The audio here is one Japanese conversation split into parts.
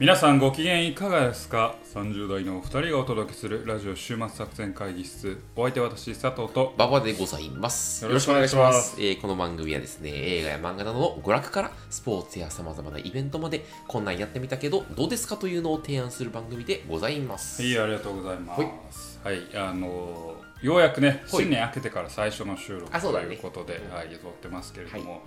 皆さんご機嫌いかがですか ?30 代のお二人がお届けするラジオ週末作戦会議室。お相手は私佐藤と。馬場でございます。よろしくお願いします。えーこの番組はですね、映画や漫画などの娯楽からスポーツや様々なイベントまでこんなんやってみたけどどうですかというのを提案する番組でございます。はいありがとうございます。はい、あのーようやくねはい。新年明けてから最初の収録あそうだね。ということで、はい撮ってますけれども、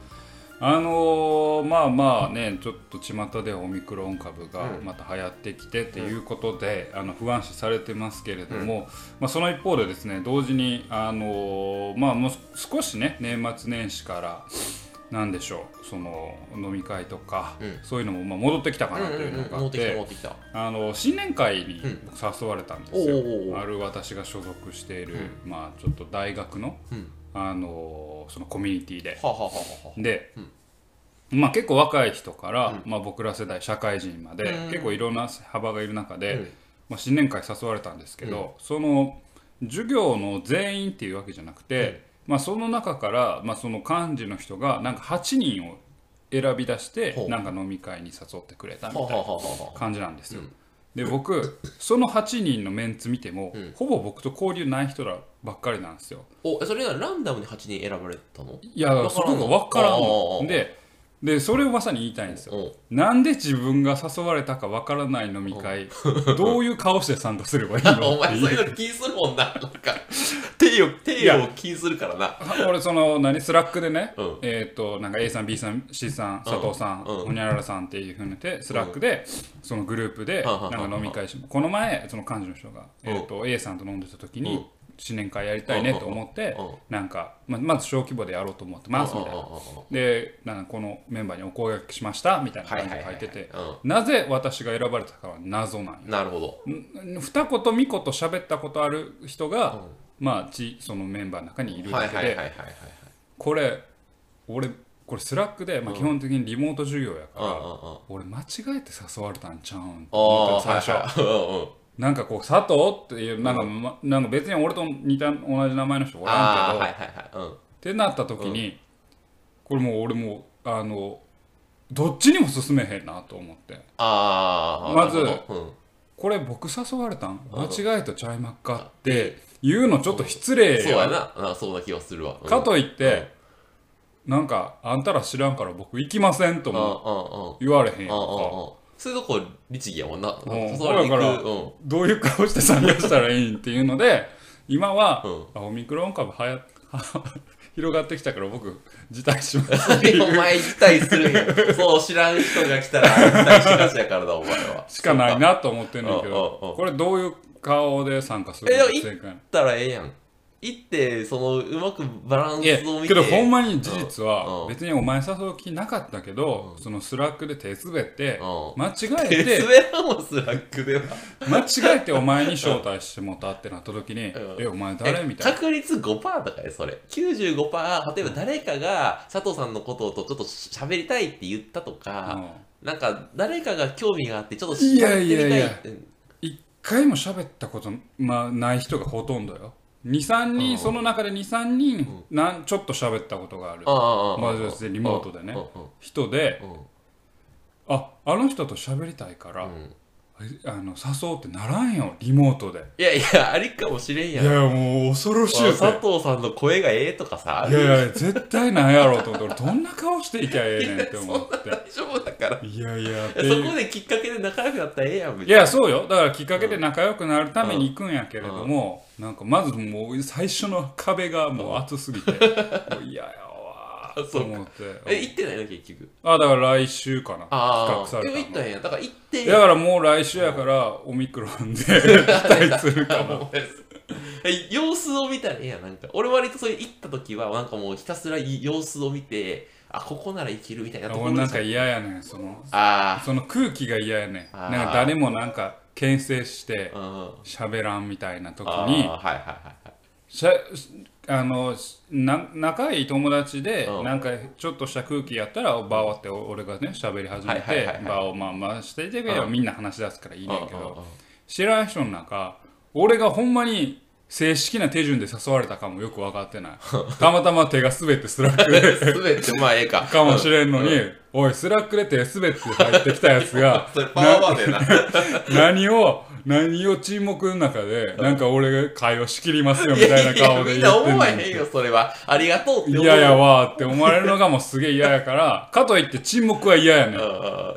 あのーまあまあねちょっと巷ではオミクロン株がうん。また流行ってきてっていうことで、あの不安視されてますけれども、まあ、その一方でですね同時に、あのーまあ、もう少しね年末年始からなんでしょうその飲み会とか、うん。そういうのもまあ戻ってきたかなというのがあ持って新年会にうん。誘われたんですよ、ある私が所属している、まあ、ちょっと大学の、うんあのそのコミュニティで。はあ、はあはで、まあ、結構若い人から、うん。まあ、僕ら世代社会人まで、うん。結構いろんな幅がいる中で、うん。まあ、新年会誘われたんですけど、その授業の全員っていうわけじゃなくて、まあ、その中から、まあ、その幹事の人がなんか8人を選び出してなんか飲み会に誘ってくれたみたいな。感じなんですよ。うんで僕その8人のメンツ見ても、うん。ほぼ僕と交流ない人らばっかりなんですよ。お、えそれがランダムに8人選ばれたの？いやそこが分からんの。ででそれをまさに言いたいんですよ。う。ん。なんで自分が誘われたか分からない飲み会 どういう顔して参加すればいいの お前そういいううの気にするもんな。なんか、手を、手を気にするからな。俺その何スラックでね、うん。えっ、となんか A さん B さん C さん佐藤さん、うん。ほにゃららさんっていうふうにてスラックで、そのグループでうんなんか飲み会しこの前その幹事の人が、えー、と A さんと飲んでた時に、うん新年会やりたいねと思って、なんかままず小規模でやろうと思ってますみたいな。でなんかこのメンバーにお声掛けしましたみたいな感じで書いててはなぜ私が選ばれたかは謎なんなるほど。ん二言三言喋ったことある人が、まあちそのメンバーの中にいるはいだけで。これ俺これスラックで、まあ、基本的にリモート授業やから。俺間違えて誘われたんちゃうんった最初。なんかこう佐藤っていうなんか,、ま、なんか別に俺と似た同じ名前の人おらんけど、はいはいはい。うん。ってなった時に、これもう俺もうあのどっちにも進めへんなと思ってまずこれ僕誘われたん？間違えとちゃいまっかっていうのちょっと失礼うん、そうややな。あそうな気がするわ。うんかといって、なんかあんたら知らんから僕行きませんともうん。言われへんやんか。そういうとこ律儀やもんな。ん誘われ。だからうん。どういう顔して参加したらいいんっていうので 今は、うあオミクロン株はや 広がってきたから僕辞退します お前辞退するんや。そう知らん人が来たら辞退しがちやからだ、お前は。しかないなと思ってんねんけうんうんうんどこれどういう顔で参加するえでもい正解ったらええやん。行って、その、うまくバランいやスを見て。けどほんまに事実うん。はうん。別にお前誘う気なかったけど、その Slack で手滑ってうん。間違えて滑らんもスラックでは。間違えてお前に招待してもたってなった時にうん「えお前誰?」えみたいな。確率5%とかやそれ。95%例えば誰かが佐藤さんのこととちょっと喋りたいって言ったとか、なんか誰かが興味があってちょっといやいやいや喋ってみたい一回も喋ったこと、まあ、ない人がほとんどよ23うん。人その中で23人なんちょっと喋ったことがある。ああああまずリモートでね。うん人でああの人と喋りたいから、うんあの誘うってならんよリモートで。いやいやありかもしれんやんいやもう恐ろしいよ佐藤さんの声がええとかさ。いやいや絶対なんやろうと思って俺どんな顔していきゃええねんって思って。大丈夫だから。いやいやそいうこできっかけで仲良くなったらええやん別いやそうよ。だからきっかけで仲良くなるために行くんやけれども、なんかまずもう最初の壁がもう厚すぎて、もう嫌やわーと思って。え行ってないの？結局。あだから来週かな。ああ企画されたえ行ったんや。だから行って。だからもう来週やからオミクロンで 期待するかな。え様子を見たらええやんなんか。俺割とそういう行った時はなんかもうひたすら様子を見てあここならいけるみたいなところ俺なんかで嫌やねんそのあその空気が嫌やねん。あー。なんか誰もなんか牽制してあうん。喋らんみたいな時あにーはいはいはいはい。しゃあのな仲いい友達でうん。なんかちょっとした空気やったらバーって俺がね喋り始めはいはいてはいはい。バーをまあまあしていてうん。みんな話し出すからいいねんけうんうんうん。ど知らん人の中俺がほんまに正式な手順で誘われたかもよく分かってない。たまたま手が滑って Slack で。すべてまあええか。かもしれんのにうん。おい Slack で手滑って入ってきたやつが それパワーワードやな何を何を沈黙の中でなんか俺が会話しきりますよみたいな顔でいやいやみんな言ってん思わのへんよそれは。ありがとうって思う嫌やわーって思われるのがもうすげえ嫌やからかといって沈黙は嫌やねん。い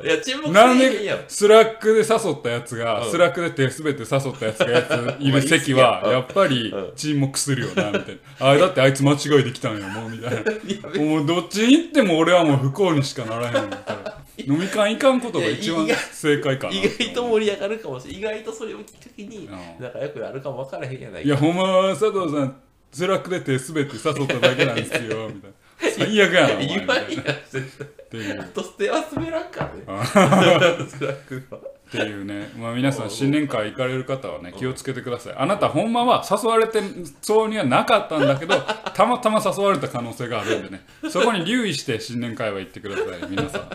や沈黙なんせえへんや。んで Slack で誘ったやつが、うん。 Slack で手滑って誘ったやつがやついる席はうんやっぱりうん。沈黙するよなみたいな。あだってあいつ間違いできたんやもうみたいな。もうどっちに行っても俺はもう不幸にしかならへん飲み会行かんことが一番正解かな。意外と盛り上がるかもしれない意外とそれをきっかけにうん。仲良くなるかも分からへんやないいやほんまは佐藤さん Slack で手滑って誘っただけなんですよみたいな。最悪やな言わんやん絶対ていう。としては滑らんからね。あ Slack は。っていうね、まあ、皆さん新年会行かれる方はね気をつけてください。あなたほんまは誘われてそうにはなかったんだけどたまたま誘われた可能性があるんでね。そこに留意して新年会は行ってください皆さん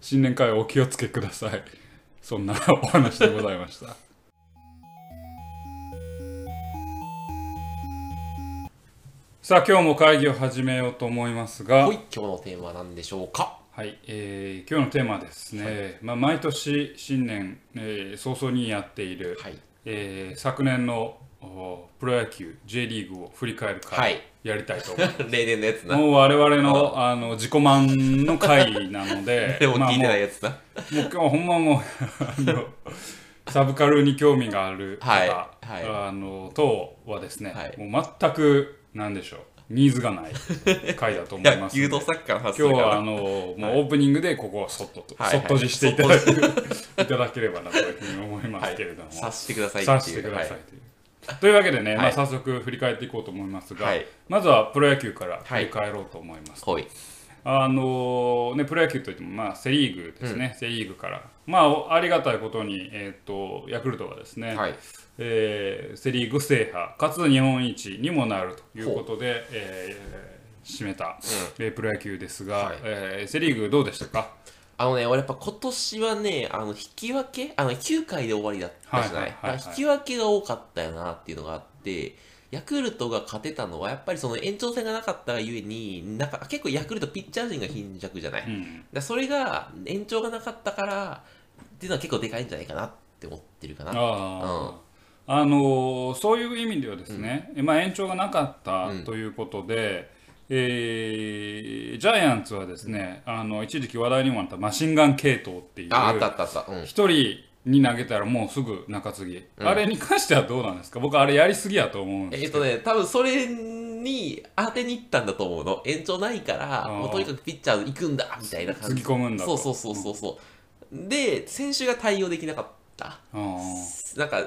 新年会はお気をつけください。そんなお話でございました。さあ今日も会議を始めようと思いますが。今日のテーマは何でしょうか？はい、えー今日のテーマはですね、まあ、毎年新年、えー早々にやっている、はい。えー昨年のおプロ野球 J リーグを振り返るは会い。やりたいと思います、例年のやつな。もう我々のあの自己満の会なので でも聞いてまあないやつな。もうもう今日はほんまもうサブカルに興味がある方、はい。はい。あの等はですね、はい。もう全くなんでしょうニーズがない会だと思い野ます今日はあののもうオープニングでここをそっとと、はい。そっとじしていただく、いただければなというふうに思いますけれども、察してください察してくださいという。というわけでね、まあ、はい早速振り返っていこうと思いますが、はい。まずはプロ野球から振り返ろうと思います。ほい。あのね、プロ野球といっても、まあ、セ・リーグですね、セ・リーグから、まあ、ありがたいことに、えー、とヤクルトがですね、はい。えーセ・リーグ制覇、かつ日本一にもなるということで、えー締めた、えープロ野球ですが、はい。えーセ・リーグどうでしたか？あのね、俺やっぱ今年はね、あの引き分けあの9回で終わりだったじゃない,、引き分けが多かったよなっていうのがあって、ヤクルトが勝てたのは、やっぱりその延長戦がなかったがゆえに、なんか結構ヤクルトピッチャー陣が貧弱じゃない、うん。らそれが延長がなかったから、っていうのは結構でかいんじゃないかなって思ってるかな。あー。あのーそういう意味ではですね、まあ、延長がなかったうん。ということで、えージャイアンツはですねあの一時期話題にもなったマシンガン系統っていうあ、あったあったあった。うん。一人に投げたらもうすぐ中継ぎ、あれに関してはどうなんですか？僕あれやりすぎやと思うんですけどえっとね、多分それに当てに行ったんだと思うの。延長ないから、もうとにかくピッチャー行くんだみたいな感じ。つぎ込むんだとそうそうそうそうそう。で、選手が対応できなかった。なんか、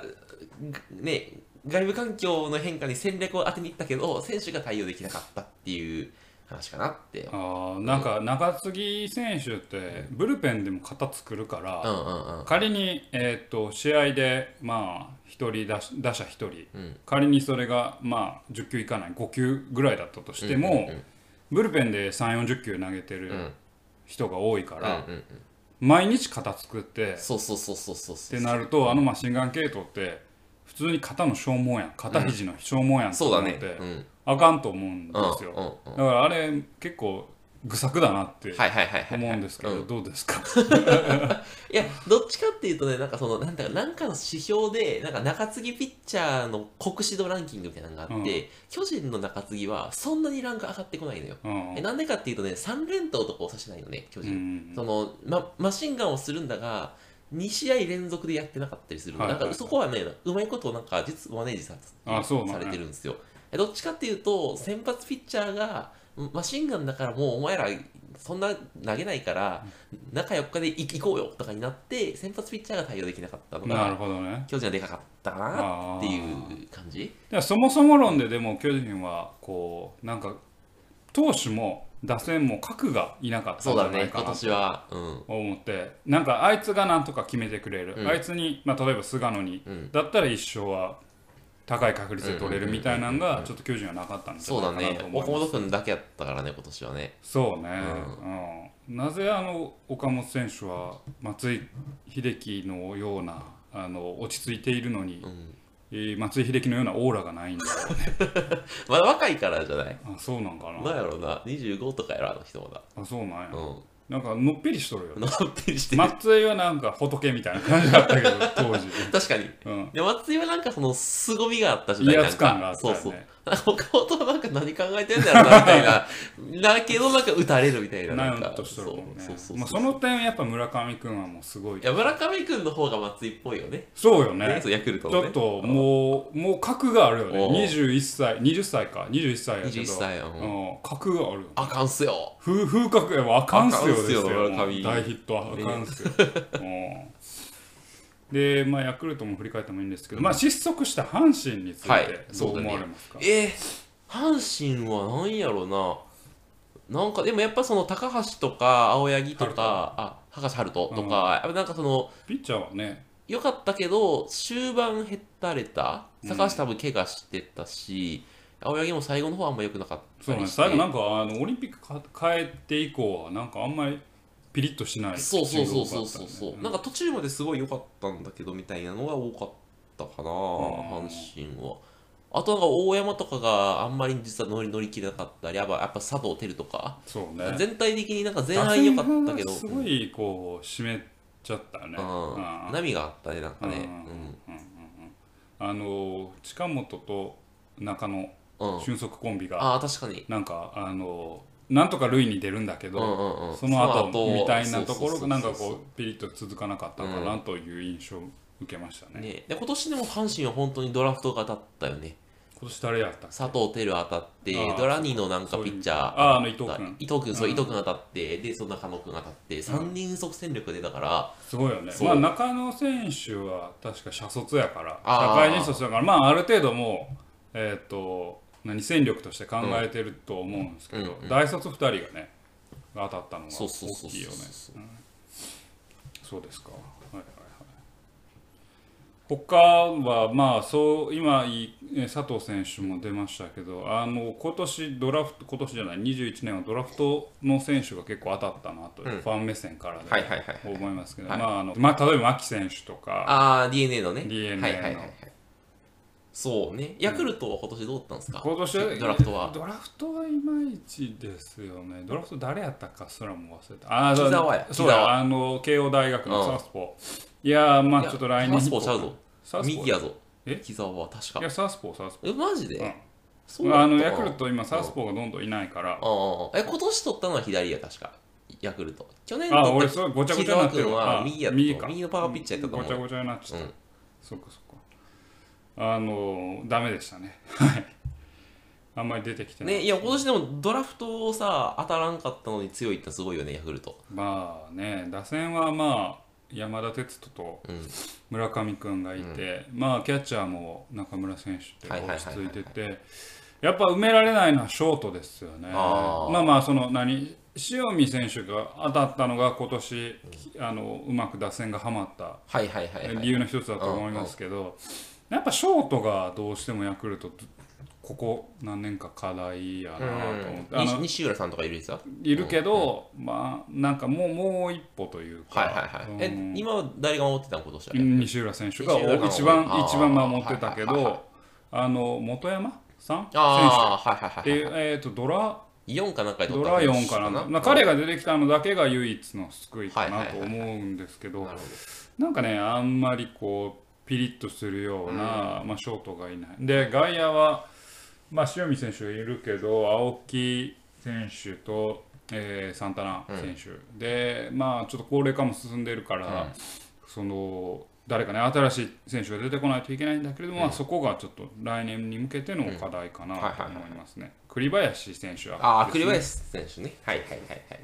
ぐね、外部環境の変化に戦略を当てに行ったけど、選手が対応できなかったっていう話かなって。あーなんか中継ぎ選手ってブルペンでも型作るから。仮に、えー、と試合でまあ1人打し打者1人、うん仮にそれがまあ10球いかない5球ぐらいだったとしても、ブルペンで3 4 0球投げてるうん人が多いから、毎日型作ってっそうそうそうそうそうそう。てなるとあのマシンガン系統って普通に肩の消耗やん。肩肘の消耗やんとそうだね思って、。うん。あかんと思うんでうんすよ、うん。うん。だからあれ結構愚策だなって。思うんですけど、うん。どうですか？いや、どっちかっていうとね、なんかその、なんだか、なんかの指標で、なんか中継ぎピッチャーの国指導ランキングみたいなのがあって、うん。巨人の中継ぎはそんなにランク上がってこないのよ。うん。えなんでかっていうとね、3連投とかをさしてないのね、巨う人。ん。その、ま、マシンガンをするんだが、2試合連続でやってなかったりする。の、はいはいはい。なんかそこはね、うまいことなんか実マネージさあそうだ。ねされてるんですよ。えどっちかっていうと、先発ピッチャーがマシンガンだからもうお前らそんな投げないから、中4日で行こうよとかになって、先発ピッチャーが対応できなかったのなるが、ほどね。巨人はでかかったかなっていう感じ。でそもそも論ででも巨人はこうなんか投手も打線も核がいなかったんじゃそうだね、今ないかなと。思って。なんかあいつがなんとか決めてくれる、うん。あいつに、まあ、例えば菅野に、うん。だったら一勝は高い確率で取れるみたいなのがちょっと巨人はなかったんじゃそうだねないかなと、思います岡本君だけやったからね、今年は。ね。そうね、うん。なぜあの岡本選手は松井秀喜のようなあの落ち着いているのに、うん。えー松井秀喜のようなオーラがないんだ。ろうねまだ若いからじゃない？あそうなんかな。なんやろうな、25とかやろ、あの人まだ。あそうなんや、うん。なんかのっぺりしとるよ。ねのっぺりしてる、松井はなんか仏みたいな感じだったけど当時、確かに。うん、で松井はなんかその凄みがあったじゃない威圧感があったよね。そうそうなんか岡本はなんか何考えてんだろうなみたいな。だけどなんか打たれるみたいなななんか。んとしとるもんね。そうそうそうまあ、その点やっぱ村上君はもうすごい。いや村上君の方が松井っぽいよね。そうよね。ねそうヤクルトちょっともうもう格があるよね。おう。21歳20歳か。21歳やけど。21歳やうん。うん。格があるよね。あかんっすよ。風風格やあかんっすよですよ村上。大ヒットはあかんっすよ、うんで、まあ、ヤクルトも振り返ってもいいんですけど、まあ、失速した阪神についはいてどそう思われますか、えー、阪神は何やろな。なんかでもやっぱその高橋とか青柳とかあ高橋遥人とか、やっぱなんかそのピッチャーはね。良かったけど終盤減ったれた。高橋多分怪我してたし、青柳も最後の方はあんま良くなかったそうねりして最後なんかあのオリンピックか帰って以降はなんかあんまりピリッとしないそうそうそうそうそうそう、なんか途中まですごい良かったんだけどみたいなのが多かったかな、阪神は。あとなんか大山とかがあんまり実は乗り乗り切れなかったりやっぱやっぱ佐藤輝とか、そうね。全体的になんか前半良かったけど。すごいこう締めちゃったよね、うん。うん。波があったねなんかね。あの近本と中野うん、うん、俊足コンビがああ確かに。なんかあのなんとか塁に出るんだけど、うんうんうん。その後みたいなところがなんかこうピリッと続かなかったかなという印象を受けましたね、ね、で今年でも阪神は本当にドラフトが当たったよね。今年誰やった佐藤輝当たってドラニーのなんかピッチャー。あーあの伊藤君。伊藤君そう、うん伊藤君当たってでその中野君当たって3人即戦力でだから、すごいよね。まあ中野選手は確か社卒やから社会人卒だからまあある程度もうえっ、と何戦力として考えてると思うんですけど、大卒2人がねが当たったのが大きいよね。うん。そうですか。はいはいはい。他はまあそう今佐藤選手も出ましたけどあの今年ドラフト今年じゃない21年はドラフトの選手が結構当たったなという、うん。ファン目線からで、はいはいはいはい思いますけど、はい。まああのまあ、例えば牧選手とか。ああ DNA のね。DNA の。はいはいはいはいそうね。ヤクルトは今年どうだったんですか、今年はドラフトは？ドラフトはいまいちですよね。ドラフト誰やったかすらも忘れた。あー木澤や。そう木澤。やあの慶応大学のサウスポー、いやーまあちょっと来年サウスポーちゃうぞ。サウスポー。右やぞ。え？木澤は確か。いやサウスポーサウスポえマジで、うん。あのヤクルト今サウスポーがどんどんいないから。ああえ今年取ったのは左や確か。ヤクルト。去年あ取った俺それごちゃごちゃになってるはあ右や右か。右のパワーピッチャーと思う。ごちゃごちゃになっちゃった、うん。そっかそっかあのダメでしたね。はい。あんまり出てきてない。ねいや今年でもドラフトをさ当たらんかったのに強いってすごいよねヤクルト。まあね打線はまあ山田哲人とうん。村上君がいて、まあキャッチャーも中村選手って落はいち着いててやっぱ埋められないのはショートですよね。まあまあその何塩見選手が当たったのが今年あのうまく打線がはまったはいはいはいはい。理由の一つだと思いますけど、やっぱショートがどうしてもヤクルトここ何年か課題やなと思って、あの西西浦さんとかいるんですよいるけど、まあなんかもうもう一歩というか、はいはいはい。えうん。今は誰が守ってたの今年は西浦選手が一番一番守ってたけど、はいはいはいあの本山さん？選ああはいはいはいえー、とドラ4かなんかドったラ4かな、まあ、彼が出てきたのだけが唯一の救いかなとはいはいはいはい思うんですけど。なるほなんかねあんまりこうピリッとするような、まあ、ショートがいない。で外野は、まあ、塩見選手がいるけど青木選手と、えーサンタナ選手、でまあちょっと高齢化も進んでるから、うん。その誰かね新しい選手が出てこないといけないんだけれども、まあそこがちょっと来年に向けての課題かなと思いますね。栗林選手はああ栗林選手ね。はいはいはいはい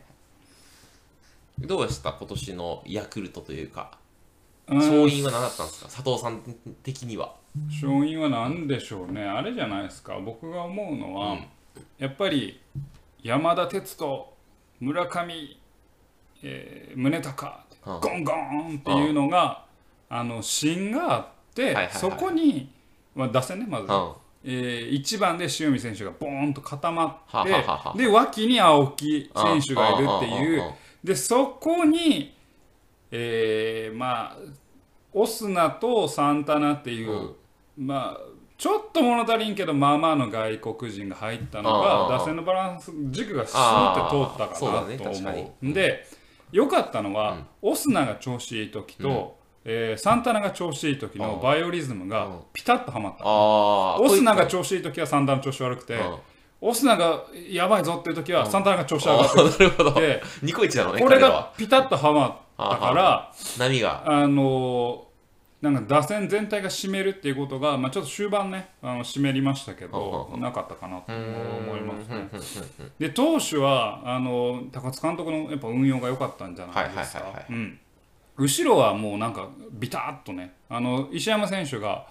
どうでした？今年のヤクルトというか。うん勝因は何だったんですか？佐藤さん的には。勝因は何でしょうね。あれじゃないですか。僕が思うのは、うん。やっぱり山田哲人村上、えー宗隆うん。ゴンゴンっていうのが、あの芯があって、はいはいはいそこに、まあ、打線ねまず、うん。え1番で塩見選手がボーンと固まってで脇に青木選手がいるっていううんうんうんうんでそこに、えーまあオスナとサンタナっていう、まあちょっと物足りんけどまあまあの外国人が入ったのが打線のバランス軸がスーって通ったかなと思にう。で良かったのは、オスナが調子いい時と、えーサンタナが調子いい時のバイオリズムがピタッとはまった。オスナがち調子いい時はサンタナ調子悪くて、うん。オスナがやばいぞっていう時はサンタナが調子上がっああなるほど。てて、ニコイチなのねこれがピタッとはまったから、波が？あのなんか打線全体が占めるっていうことが、まあ、ちょっと終盤ねあの占めりましたけどなかったかなと思いますね。で投手はあの高津監督のやっぱ運用が良かったんじゃないですか。後ろはもうなんかビタッとねあの石山選手が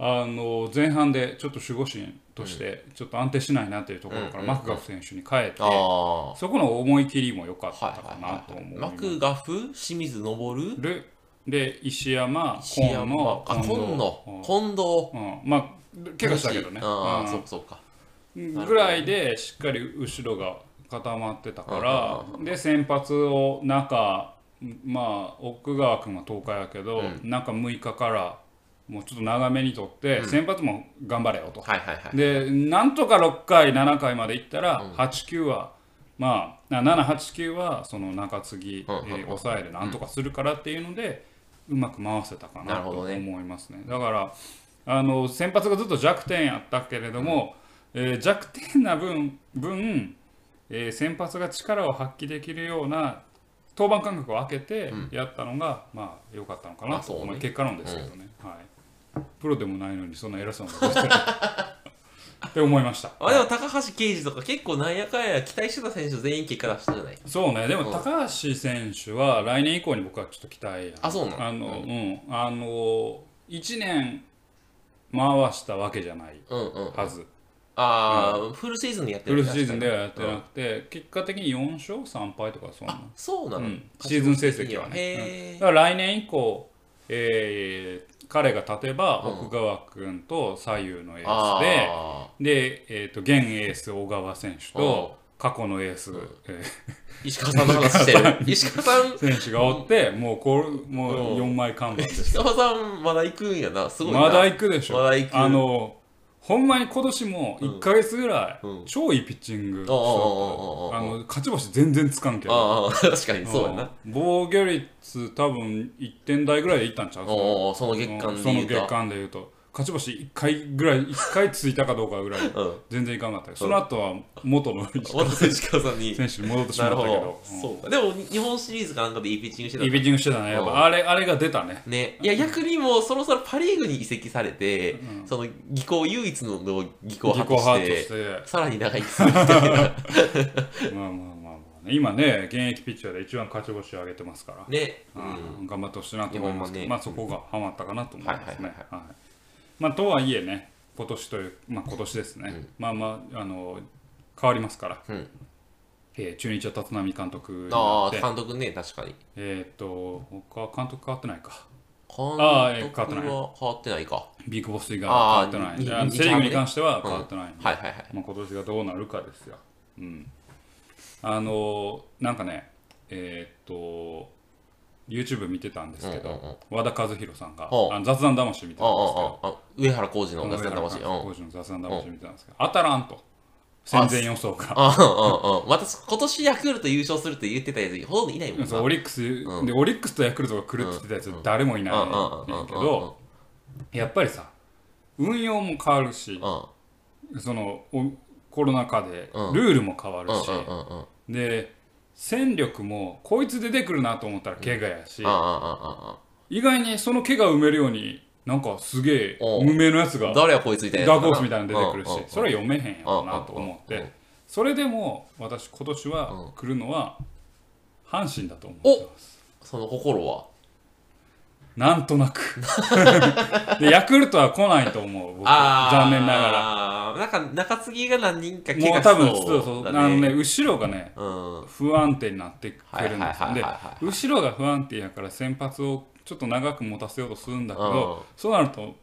あの前半でちょっと守護神としてちょっと安定しないなっていうところからマクガフ選手に変えてそこの思い切りも良かったはいかなと思いいマクガフ清水昇る？で石山石今山野あ今野うん近藤うん。まあ怪我したけどね。ああうん。そうかそうか。ぐらいでしっかり後ろが固まってたからで先発を中まあ奥川君は10日やけど、中6日からもうちょっと長めにとって、先発も頑張れよと。でなんとか6回7回までいったら、89はまあ789はその中継ぎ、えー抑えでなんとかするからっていうので、うまく回せたかなと思いますね。だからあの先発がずっと弱点やったけれども、えー弱点な分分、えー先発が力を発揮できるような登板間隔を空けてやったのが、まあ良かったのかなと思結果論ですけどね、はい、プロでもないのにそんな偉そうなことしてる。って思いました。あでも高橋奎二とか結構なんやかんや期待してた選手全員結果出したじゃない？そうね、でもうん。高橋選手は来年以降に僕はちょっと期待やあそうなの？あの、うん、あの1年回したわけじゃないうんうんはず、ああフルシーズンでやってる。フルシーズンではやってなうんくて、結果的に4勝3敗とかそんなあ、そうなの、うん。シーズン成績はね、だから来年以降、えー彼が立てばうん。奥川君と左右のエーあスで、あで、えー、と現エース小川選手と過去のエース、えー石川さんの話してる。石川さん選手がおって、もうこれもううん。4枚看板です。石川さんまだ行くんやな。すごいな。まだ行くでしょ。まだ行く。あのほんまに今年も1か月ぐらい、うん。超いいピッチングしたあの勝ち星全然つかんけど。確かにそうやな。うん。防御率多分1点台ぐらいでいったんちゃう？その月間で言うと勝ち星1回ぐらい1回ついたかどうかぐらいうん。全然いかんかったけどその後は元の石川私石川さんに。選手に戻ってしまったけど。ど、うん。そうか。でも日本シリーズかなんかでいいピッチングしてたいいピッチングしてたねやっうん。ぱあれあれが出たね。ね、いや逆にもうそろそろパ・リーグに移籍されて、その技巧唯一の技巧を自己発揮しハートして。てさらに長生きするみたいな まあまあまあまあね。今ね現役ピッチャーで一番勝ち星を上げてますから、ね、ううん。ん頑張ってほしいなと思いますけど、日本もね。まあそこがハマったかなと思いますね。はいはいはい。はいまあとはいえね今年というまあ今年ですね、まあまああの変わりますから、うん。えー中日は立浪監督ああ監督ね確かに。えーっと他は監督変わってないか。監督変わってない。は変わってないか。ビッグボス以外は変わってない。セ・リーグに関しては変わってないんで、はいはいはい。まあ、今年がどうなるかですよ。うん、あのなんかねえーっと YouTube 見てたんですけど、うんうんうん。和田和弘さんがほう。あの雑談魂見てああたんですけど。あああ上原浩二の雑談魂。うんあ工事の雑談魂見てたんですけど当たらんと戦前予想が。あああまた今年ヤクルト優勝するって言ってたやつほとんどいないもんな。そうオリックス、うん。でオリックスとヤクルトが来るって言ってたやつ誰もいないね。んけどやっぱりさ運用も変わるしうん。そのおコロナ禍でうん。ルールも変わるし、うんうんうんうん。で戦力もこいつ出てくるなと思ったら怪我やし、あああああ意外にその怪我を埋めるようになんかすげえ無名のやつがあ誰やこいつみたいなダークホースみたいなの出てくるしそれは読めへんやろなと思ってそれでも私今年はうん来るのは阪神だと思ってます。その心は？なんとなく。でヤクルトは来ないと思う僕。残念ながら。らなんか中継ぎが何人か怪もう我し多分そうそそう。あのね後ろがねうん。不安定になってくるんです後ろが不安定やから先発をちょっと長く持たせようとするんだけうん。どそうなるとん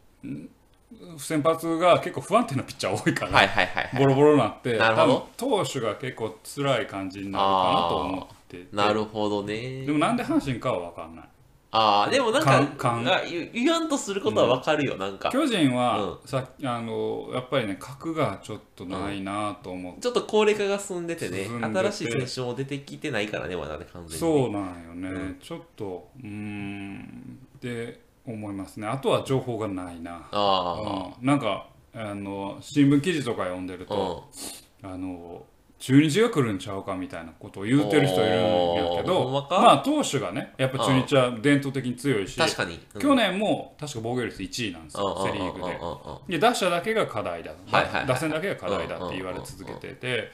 先発が結構不安定なピッチャー多いから、はいはいはいはい。ボロボロになって多分投手が結構辛い感じになるかなと思ってて。なるほどね。でもなんで阪神かは分かんないああでもなんか勘勘あ言言わんとすることはわかるよ、なんか。巨人は、さっきあのやっぱりね格がちょっとないなと思って、ちょっと高齢化が進んでてね新しい選手も出てきてないからねまだね完全に。そうなんよね、うん。ちょっとうーんって思いますね。あとは情報がないな。あうん。なんかあの新聞記事とか読んでると、あの中日が来るんちゃうかみたいなことを言ってる人いるんやけどまあ投手がねやっぱ中日は伝統的に強いし確かに、うん。去年も確か防御率1位なんですよセ・リーグで。で打者だけが課題だ、はいはいはい打線だけが課題だって言われ続けてて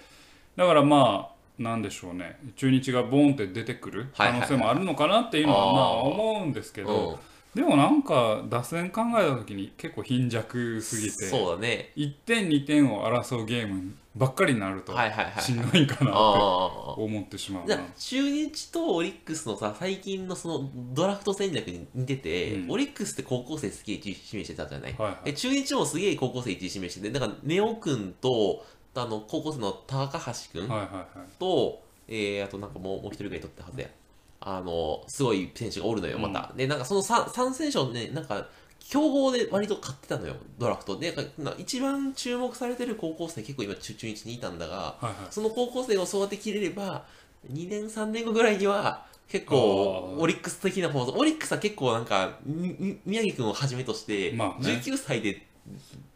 だからまあなんでしょうね。中日がボンって出てくる可能性もあるのかなっていうのはまあ思うんですけど、でもなんか打線考えた時に結構貧弱すぎてそうだね。1点2点を争うゲームばっかりになるとはいはいはいしんどいんかなって思ってしまうな。じゃあ。中日とオリックスのさ最近のそのドラフト戦略に似てて、うん。オリックスって高校生すげえ1位指名してたじゃない、はいはい。え中日もすげえ高校生1位指名しててだからネオ君とあの高校生の高橋君はいはいはい。と、えー、あとなんかもうもう一人ぐらい取ったはずや。あのすごい選手がおるのよまた、でなんかその 3, 三選手をねなんか強豪で割と勝ってたのよドラフトで。一番注目されてる高校生結構今中中日にいたんだがはいはい。その高校生を育てきれれば2年3年後ぐらいには結構オリックス的な方オリックスは結構なんか宮城君をはじめとしてまあね。19歳で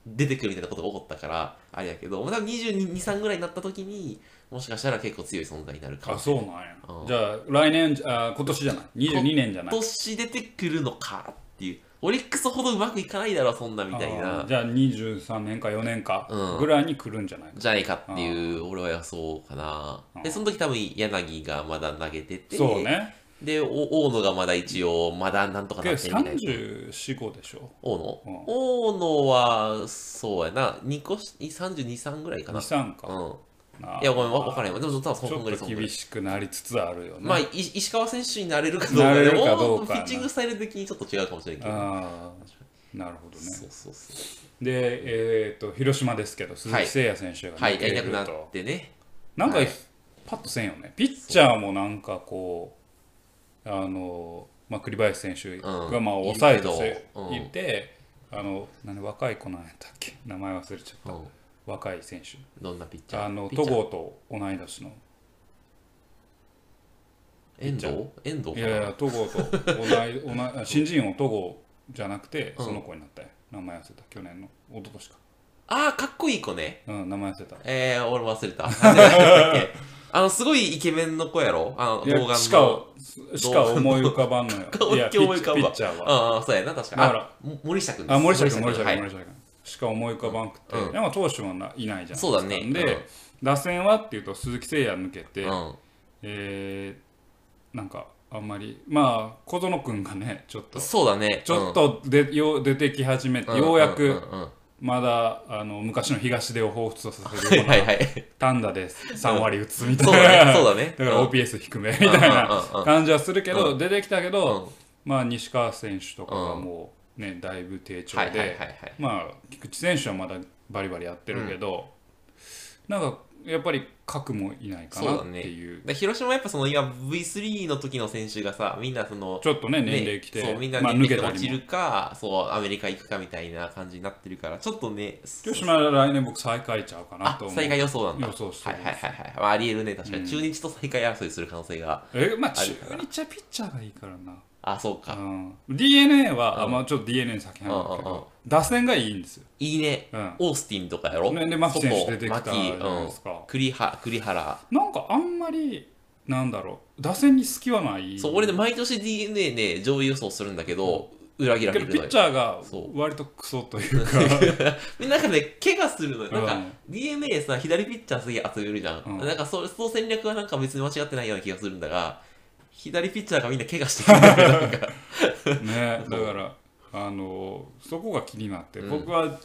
出てくるみたいなことが起こったからあれやけど多分223ぐらいになった時にもしかしたら結構強い存在になるかあもしれない。そうなんや。うん。じゃあ来年あ今年じゃない？22年じゃない？今年出てくるのかっていうオリックスほどうまくいかないだろそんなみたいあなーじゃあ23年か4年かうん。ぐらいに来るんじゃないか、じゃないかっていう俺は予想かな。でその時多分柳がまだ投げててそうね。で、お大野がまだ一応、まだなんとかなってみたいな。34、5でしょ？大野、うん。大野は、そうやな、2個し、32、3ぐらいかな。23か、うん。いや、ごめん、わ分からへんわ。でも、多分そちょんぐらい、そんぐらい。っと厳しくなりつつあるよね、まあ、い石川選手になれるかどうかでなれるかどうかピッチングスタイル的にちょっと違うかもしれんけど。なるほどね。そうそうそう。でえっ、と広島ですけど鈴木誠也選手がはい、抜けると、やりなくなってね。なんか、はい。パッとせんよね。ピッチャーもなんかこうあの、まあ、栗林選手がうん。まあ抑えているけど。うん。いて、あの何若い子なんやったっけ？名前忘れちゃった、うん。若い選手。どんなピッチャー？あの戸郷と同い年の。遠藤？遠藤いやいや戸郷と同い同い 新人王戸郷じゃなくてうん。その子になったよ。名前忘れた。去年の。一昨年か。ああ、かっこいい子ね。うん名前忘れた。えー、俺忘れた。あの、すごいイケメンの子やろ？あの、動画の。しかしか思い浮かばんのよ。思い浮かぶわッピッチャーは。ああ、そうやな、確かに。あも森下君です。あ森下君森下はい。君森下君しか思い浮かばんくて、うん。でも投手はないないじゃん。そうだね。で、うん。打線はっていうと鈴木誠也抜けて、うん。えーなんかあんまりまあ小園君がねちょっとそうだね。ちょっとで、よう出てき始めて、うん、ようやくまだあの昔の東出を彷彿とさせはいるようなはいはい。単打で3割打つみたい。な、そうだね。だからうん。OPS 低めみたいな感じはするけど、う出てきたけうど、ん。まあ西川選手とかがもうね、だいぶ低調で、はい。まあ菊池選手はまだバリバリやってるけど、なんかやっぱり核もいないかなっていうで広島はやっぱその今 V3 の時の選手がさ、みんなその、ちょっとねね年齢きて、そう、みんなまあ、年齢落ちるか、そう、アメリカ行くかみたいな感じになってるから、ちょっとね、広島は来年僕最下位ちゃうかなあと、思う最下位予想なんだ。予想してるはいはいはいはい。まあ、ありえるね、確かに。中日と最下位争いする可能性が。えまあ中日はピッチャーがいいからなあ、そうか。うん。DNA は、あうん。まあ、ちょっと DNA 先なんだけうんうんうん。ど打線がいいんですよ、いいね。うん、オースティンとかやろ？ねで牧選手出てきた外じゃ牧ないですか。うん、栗原、栗原。なんかあんまりなんだろう。打線に隙はない。そう、俺ね、毎年 DNA ね、上位予想するんだけど、裏切られるのよ。チャーが割とクソというか。ななんかね、怪我するのよ。なんか、うん。DNA さ、左ピッチャーすげえ集めるじゃん。うん。なんかそ、その戦略はなんか別に間違ってないような気がするんだが、左ピッチャーがみんな怪我してくるか。ね だからあのそこが気になって、うん。僕は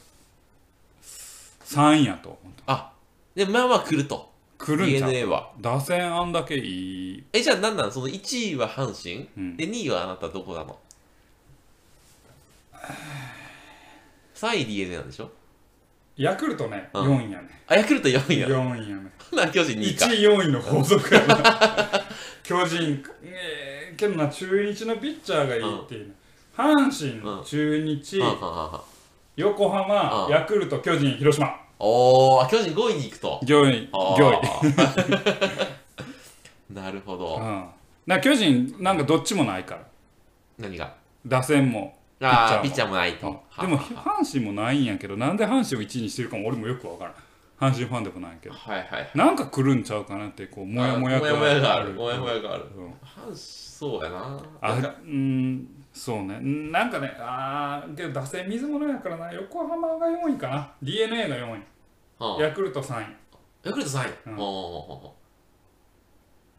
3位やと思って。あ、で、まあまあ来ると。来るんちゃう？DNA は。打線あんだけいい、え、じゃあ何なのその1位は阪神、うん。で、2位はあなたどこなの ?3 位 DNA なんでしょ？ヤクルトね、うん。4位やねあ、ヤクルト4位や。4位やね な、巨人2位か。1位4位の法則やな巨人、えー、けどな中日のピッチャーがいいっていうの、阪神、中日、はんはんはん横浜、うん。ヤクルト巨人広島。お巨人5位に行くと。上位あー。上位。なるほど、うん、だから巨人なんかどっちもないから。何が？打線もピッチャーも。ないと、うん。でも阪神もないんやけどなんで阪神を1位にしてるかも俺もよくわからん阪神ファンでもないけど。はいはい。なんか来るんちゃうかなってこうモヤモヤもやもやがある。もやもやがある。うん。そうやな。あうんそうね。うんなんかねあーけど打線水物やからな。横浜が4位かな。d n a が4は位ヤクルト3位。ヤクルト3位、うん。ほうほうほうほ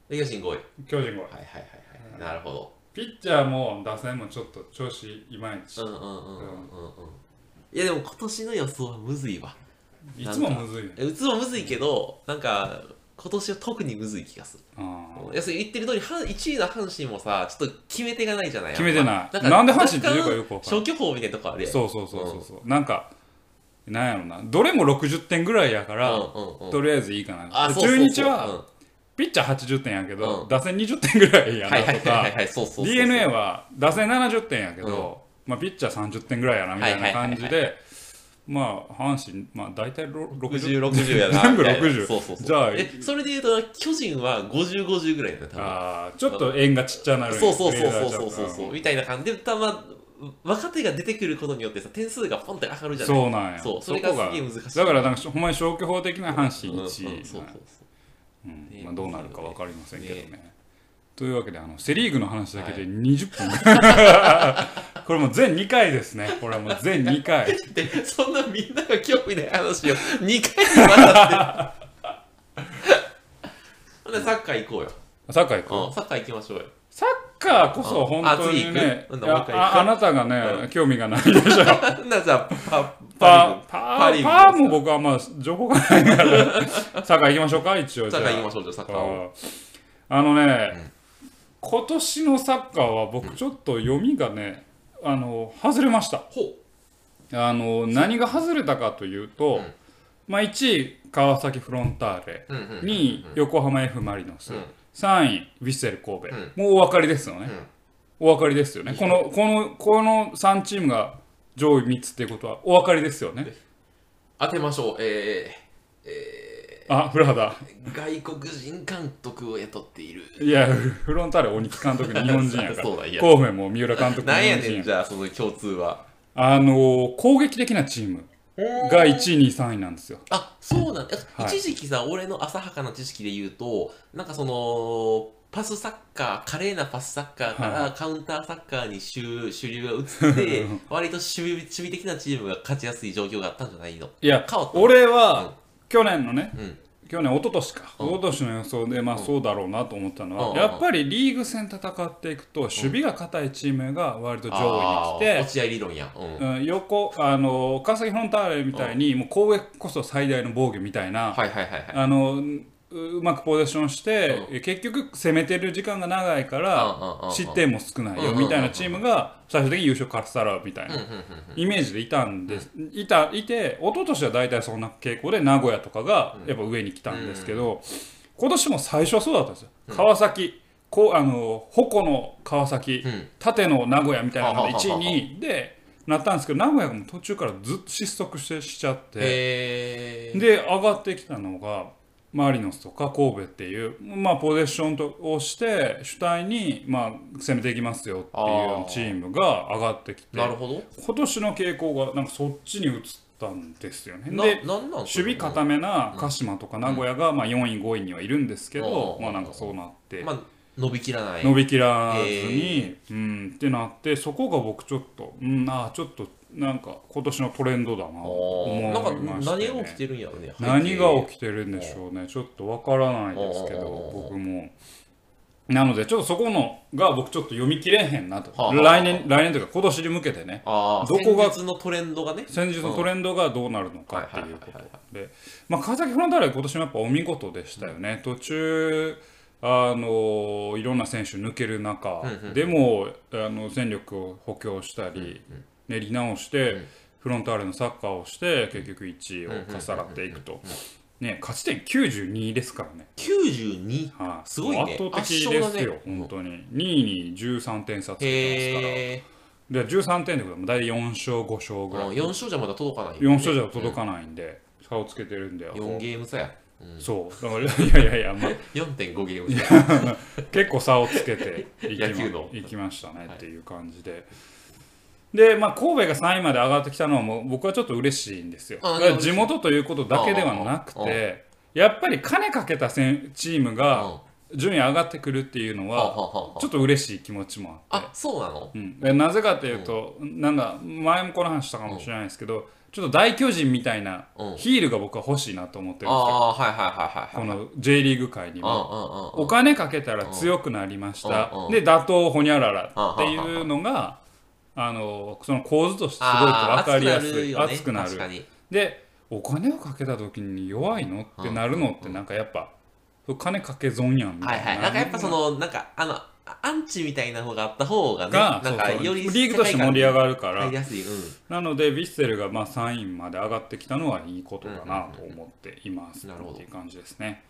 うで巨人5位。はい巨人5位。はいはいはい、なるほど。ピッチャーも打線もちょっと調子いまいち。うんうんうんうんうん。うん。いやでも今年の予想はむずいわいつもむずいよねえうつもむずいけどなんか今年は特にむずい気がする。要するに言ってる通りは1位の阪神もさちょっと決め手がないじゃない？決めてない。なんで阪神っていうかよくわかん。ない消去法みたいなとこあるやん。そうそうそうそうそう。なんかなんやろな。どれも60点ぐらいやから、うんうんうん。とりあえずいいかな。中日は、うん。ピッチャー80点やけど、うん。打線20点ぐらいやはいなとか d n a は打線70点やけど、まあ、ピッチャー30点ぐらいやなみたいな感じはいでまあ阪神まあ大体ろ60、60 60やな。全部みたいな60そうそうそう。じゃあえ、それで言うと、巨人は50、50ぐらいだね、多分。あーちょっと円がちっちゃなる。そうそうそうそうそう。そうそう。みたいな感じで、たま、若手が出てくることによってさ、点数がポンって上がるじゃない？そうなんや。そうそれがこすげえ難しい。だからなんかほんまに消去法的な阪神うんうん1位、そうそううん。ねまあ、どうなるか分かりませんけどね。ねというわけであのセ・リーグの話だけで20分、これもう全2回ですね。これはもう全2回。で、そんなみんなが興味ない話を2回にわたって。で、サッカー行こうよ。サッカー行くう。んサッカー行きましょうよ。サッカーこそ本当にねあああなたがね、興味がないでしょ。ならじゃあ、パ、パパパも僕はまあ情報がないから。サッカー行きましょうか一応。サッカー行きましょう、じゃあサッカーあ。のね、今年のサッカーは僕ちょっと読みがねあの外れました。ほあの何が外れたかというと、うん。まあ、1位川崎フロンターレう。うんうんうん2位横浜 F・ マリノス、うん。3位ヴィッセル神戸、うん。もうお分かりですよね、お分かりですよね。このこのこの3チームが上位3つっていうことはお分かりですよね。当てましょう。えあ古畑。ー、外国人監督を雇っている。いやフロンターレ鬼木監督日本人やから。そうだいや。神戸も三浦監督日なんやねん、じゃあ、その共通は。あの攻撃的なチームが1位2位3位なんですよ。あそうなんだ、はい。一時期さ俺の浅はかな知識で言うとなんかそのパスサッカー華麗なパスサッカーかはらカウンターサッカーに主主流が移って 割と守備守備的なチームが勝ちやすい状況があったんじゃないの？いや変わった俺は去年のね、うん。去年一昨年か、うん。一昨年の予想でまあそうだろうなと思ったのは、うん。やっぱりリーグ戦戦っていくと守備が堅いチームが割と上位に来て、落合理論やうん、うん、横あの川崎フロンターレみたいにもう攻撃こそ最大の防御みたいな、はいはいはいはい。あのううまくポゼッションして、結局攻めてる時間が長いから、うんうんうんうん。失点も少ないよ。うんみたいなチームが最終的に優勝かっさらうみたいなうんうんうんイメージでいたんです、いたいて一昨年は大体そんな傾向で名古屋とかがやっぱ上に来たんですけど、今年も最初はそうだったんですよ、川崎こうあの矛の川崎、うん。縦の名古屋みたいなのが1はははは位2位でなったんですけど名古屋がもう途中からずっと失速してしちゃって。で上がってきたのがマリノスとか神戸っていう、まあ、ポゼッションとをして主体に、まあ、攻めていきますよっていうチームが上がってきてなるほど。今年の傾向がなんかそっちに移ったんですよね。なで守備固めな鹿島とか名古屋がまあ4位5位にはいるんですけど、うん。まあなんかそうなってまあ伸びきらない。伸びきらずに、うんってなってそこが僕ちょっとうんああちょっとなんか今年のトレンドだなと思いましたね。何が起きてるんやろね何が起きてるんでしょうね。ちょっとわからないですけどうん僕も。なのでちょっとそこのが僕ちょっと読み切れへんなと。はあはあ来年来年というか今年に向けてね。どこが先日のトレンドがね。先日のトレンドがどうなるのかっていうことで。まあ川崎フロンターレは今年もやっぱお見事でしたよね。途中あのいろんな選手抜ける中うんうんでもあの戦力を補強したり練り直してフロンターレのサッカーをして結局1位をかさらっていくと。ね勝ち点92ですからね、92はい、すごいね。圧倒的です圧よ、ね。本当に。2位に13点差つけてますから。で13点ってことは大体4勝5勝ぐらい。4勝じゃまだ届かないよ4勝じゃ届かないんで、差をつけてるんで4ゲーム差や、うん、そう。だからいやいやいや、まあ、4.5ゲーム差。結構差をつけていきま いきましたねはいっていう感じで。で、まあ、神戸が3位まで上がってきたのはもう僕はちょっと嬉しいんですよ。地元ということだけではなくて、やっぱり金かけた選チームが順位上がってくるっていうのは、はちょっと嬉しい気持ちもあって。あそうなの？うん、でなぜかというと、なんか前もこの話したかもしれないですけど、ちょっと大巨人みたいなうん。ヒールが僕は欲しいなと思ってるんですよ。ああはいはいはいはいはいこの J リーグ界にも。うんお金かけたら強くなりました。で打倒ほにゃららっていうのがあのその構図としてすごい分かりやすい。熱熱くなるでお金をかけた時に弱いのってなるのってなんかやっぱ金かけ損やんみたいな。はいはい。なんかやっぱそのなんかあのアンチみたいな方があった方がねがなんかよりリーグとして盛り上がるから。うん。なのでヴィッセルがまあ3位まで上がってきたのはいいことだなと思っています。なるほど。っていう感じですね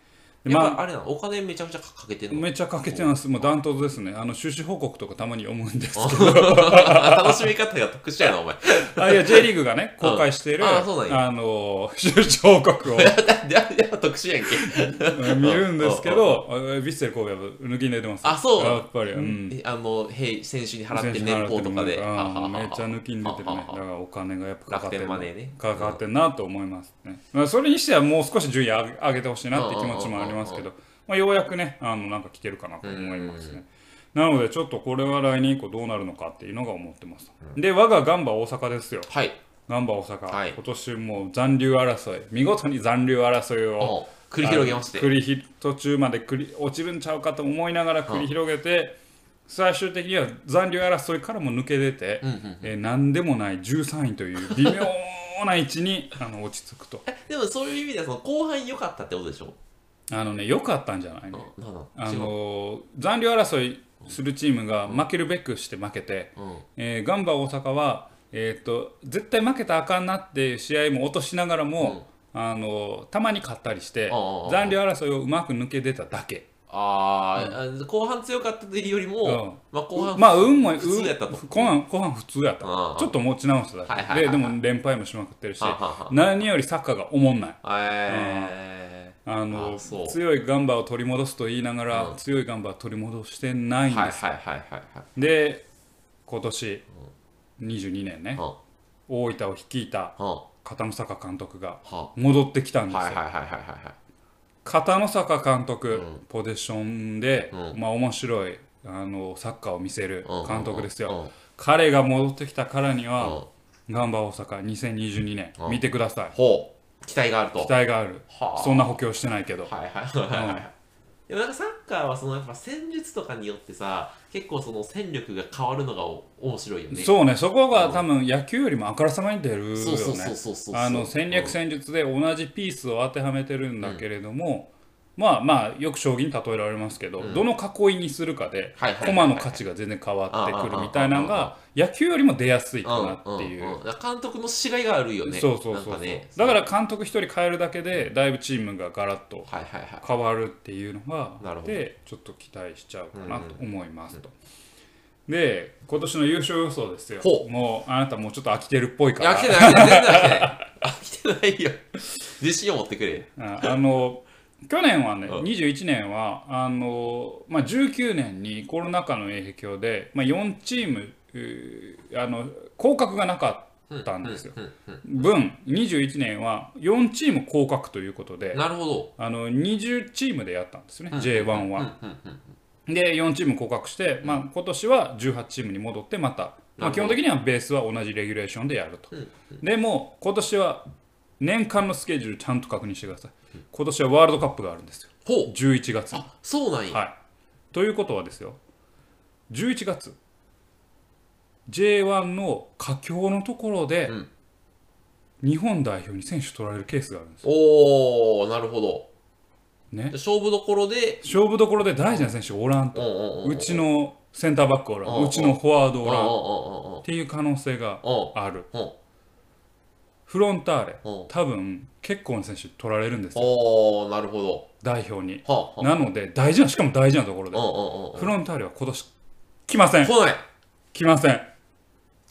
まあぱあれなの？お金めちゃくちゃかけてるの？めっちゃかけてます。もうダントツですね。あの収支報告とかたまに読むんですけど。楽しみ方が特殊やなお前。あいや J リーグがね公開している、うんああの収支報告を。やっぱ特殊やんけ。見るんですけど、あヴィッセル神戸は抜きに出てます。あそう？やっぱり、うん。えあの兵選手に払って年俸とかで。めっちゃ抜きに出てるね。だからお金がやっぱかかってるね。かかってんなと思いますね。まあそれにしてはもう少し順位上げてほしいなっていう気持ちもありますけど、まあようやくね、あのなんか来てるかなと思いますね。なのでちょっとこれは来年以降どうなるのかっていうのが思ってます。で、我がガンバ大阪ですよ。はい。ガンバ大阪、はい。今年もう残留争い、見事に残留争いをお繰り広げまして。繰りひ途中まで繰り落ちるんちゃうかと思いながら繰り広げて、最終的には残留争いからも抜け出て、うんうんえー何でもない13位という微妙な位置にあの落ち着くと。えでもそういう意味ではその後半良かったってことでしょ？あのね良かったんじゃないのあの残留争いするチームが負けるべくして負けて、うん。えーガンバ大阪は、えー、と絶対負けたらあかんなって試合も落としながらも、あのたまに勝ったりして残留争いをうまく抜け出ただけ。あーあ後半強かったというよりも、うん。まあ、後半まあ運も普通やったと。うん後半後半普通やった。ああちょっと持ち直しただけ、はいはいはいはいででも連敗もしまくってるしははは何よりサッカーがおもんない。えあの強いガンバを取り戻すと言いながら、うん。強いガンバは取り戻してないんです、で今年22年ね、は大分を率いた片野坂監督が戻ってきたんですよ、片野坂監督、うん。ポゼッションで、うん。まあ面白いあのサッカーを見せるうん。監督ですよ、うん。彼が戻ってきたからにうん。は、ガンバ大阪2022年、うん。見てください。ほう期待があると。期待がある。はあ。そんな補強してないけど、はいはいはいはい、でもなんかサッカーはそのやっぱ戦術とかによってさ結構その戦力が変わるのがお面白いよね。そうね。そこが多分野球よりもあからさまに出るよね。そうそうそうあの戦略戦術で同じピースを当てはめてるんだけれども、まあまあよく将棋に例えられますけど、うん。どの囲いにするかではいはいはいはい。駒の価値が全然変わってくるみたいなのが野球よりも出やすいかなっていう。監督のしがいがあるよね。そうそうそうそう、なんかね。だから監督一人変えるだけでだいぶチームがガラッとはいはいはい。変わるっていうのがなるほど。でちょっと期待しちゃうかなと思いますと。で今年の優勝予想ですよ。ほう。もうあなたもうちょっと飽きてるっぽいいから。や飽きてない飽きてない飽きてない。飽きてないよ。自信を持ってくれ。ああの去年はね、うん。21年はあの、まあ、19年にコロナ禍の影響で、まあ、4チームあの降格がなかったんですよ。分21年は4チーム降格ということでなるほど。あの20チームでやったんですよね、J1 は。うんうんうん。で4チーム降格して、まあ、今年は18チームに戻ってまた、まあ、基本的にはベースは同じレギュレーションでやると、うんでも今年は年間のスケジュールちゃんと確認してください。今年はワールドカップがあるんですよ。ほう。11月。にあそうなんや。はい。ということはですよ。11月。J1 の佳境のところで、うん。日本代表に選手取られるケースがあるんですよ。おおなるほど。ね。勝負どころで？勝負どころで大事な選手おらんと、うんうんうんうちのセンターバックおらん、うんうちのフォワードおらん、っうんうんうんうん。ていう可能性がうん。ある。うんフロンターレう。ん多分結構な選手取られるんですよ。おーなるほど。代表に。はあはなので大事なしかも大事なところで。あうんうんうん。フロンターレは今年来ません。来ない。来ません。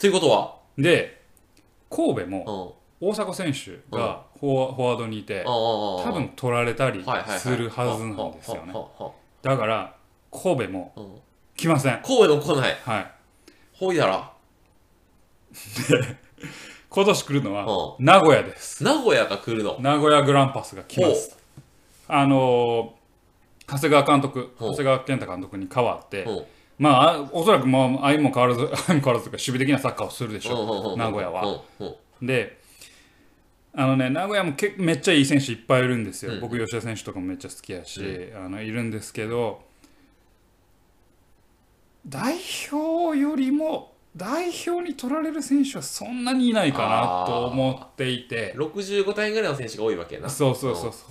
ということは？で神戸うん。も大迫選手がフォワフォワードにいて多多分取られたりするはずなんですよね。だから神戸もうん。来ません。神戸の来ない。はい。ほいだら 今年来るのはう。名古屋です。名古屋が来るの。名古屋グランパスが来ます。あのー長谷川監督長谷川健太監督に代わってう。んまああおそらくまあ相も変わらず 相も変わらず守備的なサッカーをするでしょう。ん名古屋は。であのね名古屋もけめっちゃいい選手いっぱいいるんですよ、うん。僕吉田選手とかもめっちゃ好きやし、あのいるんですけど代表よりも代表に取られる選手はそんなにいないかなと思っていて。65対ぐらいの選手が多いわけやな。そうそうそうそ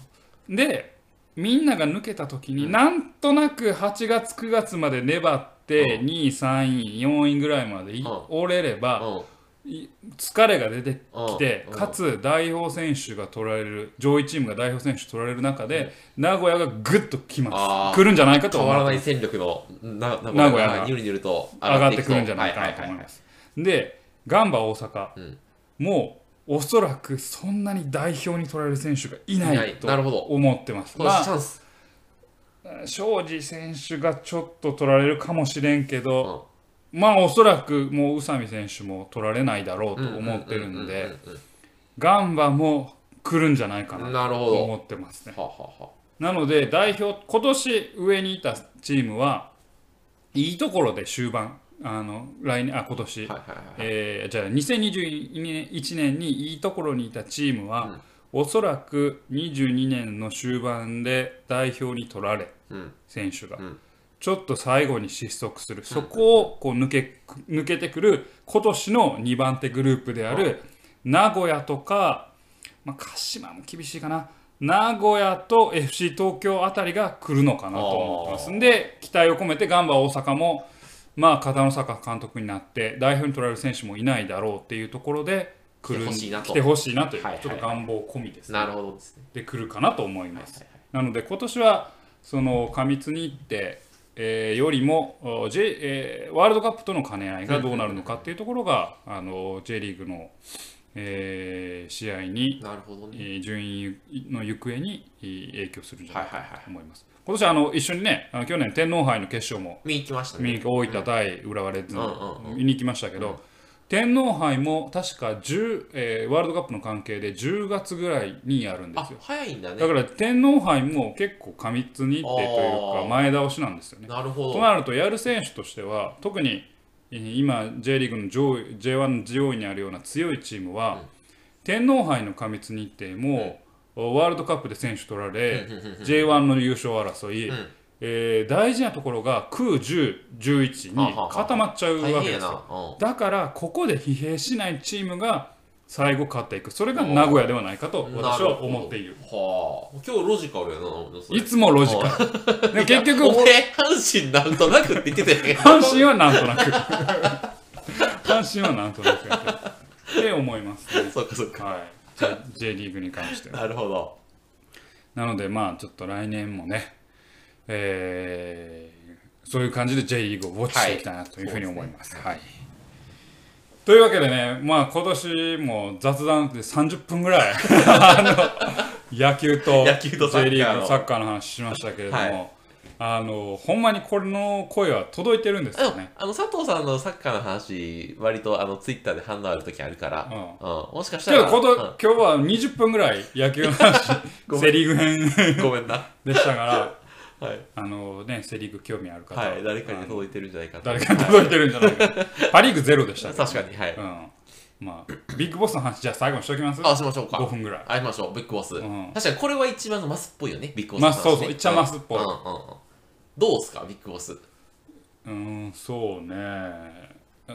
う。でみんなが抜けた時に、なんとなく8月9月まで粘って、うん。2位3位4位ぐらいまでい、うん。折れれば、うん。い疲れが出てきて、うん。かつ代表選手が取られる上位チームが代表選手取られる中で、名古屋がぐっと来ます。来るんじゃないかと変わらない戦力のな名名古屋がと上がってくるんじゃないかなと思います。でガンバ大阪。うん。もおそらくそんなに代表に取られる選手がいないとなるほど。思ってます。庄司選手がちょっと取られるかもしれんけど、まあおそらくもう宇佐美選手も取られないだろうと思ってるんでうんうんガンバも来るんじゃないかうんうんなと思ってますね。はははなので代表今年上にいたチームはいいところで終盤あの来年あ今年、えーじゃあ2021年にいいところにいたチームは、おそらく22年の終盤で代表に取られうん。選手が、うんちょっと最後に失速する、そこをこう抜け抜けてくる今年の2番手グループである名古屋とか、まあ、鹿島も厳しいかな。名古屋と FC 東京あたりが来るのかなと思ってます。んで期待を込めてガンバ大阪もまあ片野坂監督になって代表に取られる選手もいないだろうっていうところで来る来てほしいなと。来てほしいなという、はいはいはい。ちょっと願望込みですね、なるほどですね。で来るかなと思います、はいはい。なので今年はその過密に行って、えーよりも、お J えーワールドカップとの兼ね合いがどうなるのかっていうところが、あの J リーグの、えー試合に、なるほどね。えー順位の行方にえー影響するんじゃないかと思います。今年あの一緒にねあの去年天皇杯の決勝も見に行きましたね。見に大分対浦和レッズ見に行きましたけど、天皇杯も確か10、えーワールドカップの関係で10月ぐらいにやるんであすよ。早いんだね。だから天皇杯も結構過密日程というか前倒しなんですよね。なるほど。となるとやる選手としては特にえー今 J リーグの上位 J1 の上位にあるような強いチームは、天皇杯の過密日程も、ワールドカップで選手取られ、J1 の優勝争い、うんえー大事なところが9、10、11に固まっちゃうわけですよ。だからここで疲弊しないチームが最後勝っていく。それが名古屋ではないかと私は思っている。はあ。今日ロジカルやないつもロジカル。で結局お前阪神なんとなくって言ってたやん。阪神はなんとなく。阪神はなんとなくやって思いますね。そうかそうか。はい。J, J リーグに関しては。なるほど。なのでまあちょっと来年もねえーそういう感じで J リーグをウォッチしていきたいなというふうに思います。はい。というわけでね、まあ、今年も雑談で30分ぐらい あの野球と J リーグのサッカーの話しましたけれども、はい。あのほんまにこれの声は届いてるんですよね。あの佐藤さんのサッカーの話割とあのツイッターで反応ある時あるから、うん。うん。もしかしたら、けどこと、うん。今日は20分ぐらい野球の話 セ・リーグ編ごめんな。でしたからはい、あの、ね、セ・リーグ興味ある方。はい、誰かに届いてるんじゃないかと。誰かに届いてるんじゃないか。パ・リーグゼロでしたけど。確かにはい、うん。まあ、ビッグボスの話じゃあ最後にしておきます？あしましょうか。5分ぐらい。ありましょう。ビッグボス、ん。確かにこれは一番のマスっぽいよねビッグボスまあそうそう一番マスっぽい。うんうんうん。どうですかビッグボス。うんそうね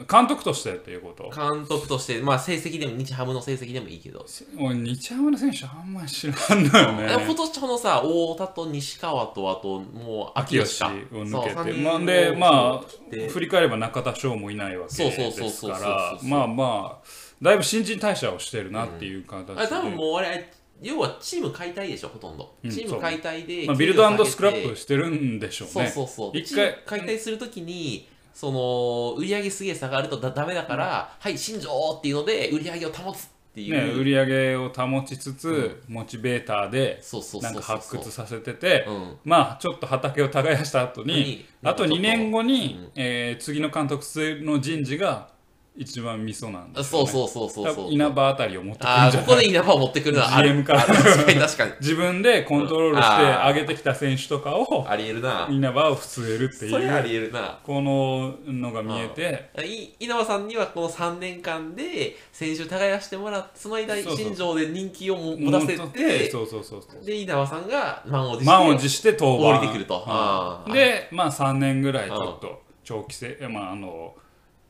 監督としてっていうこと？監督としてまあ成績でも日ハムの成績でもいいけど、俺日ハムの選手あんまり知らんのよね。今年このさ太田と西川とあともう秋秋吉を抜けて。まあでをまあ振り返れば中田翔もいないわけそうそうですそうそうそうからまあまあだいぶ新陳代謝をしてるなっていう形で、あれ多分もうあれ要はチーム解体でしょほとんど、うんチーム解体で、まあ、ビルドスクラップしてるんでしょうそうねそうそう。一回解体するときにその売り上げすげえ下がるとだダメだから、はい新庄っていうので売り上げを保つっていう、ね、売り上げを保ちつつ、モチベーターでそうそうなんか発掘させてて、うん。まあちょっと畑を耕した後ににあと2年後に、うん。えー次の監督の人事が一番ミソなんですよ、ね、そうそうそうそうそう。稲葉あたりを持ってくるあここで稲葉を持ってくるのはある。GM から。あ確かに。確かに自分でコントロールして上げてきた選手とかをありえるな。稲葉を据えるってそれあいうりえるな。こののが見えて。い稲葉さんにはこの3年間で選手耕してもらってその間新庄で人気をも持たせててそうそうそうそうで稲葉さんが満を持して満を持して登板。降りてくると。うんでまあ3年ぐらいちょっと長期生まああの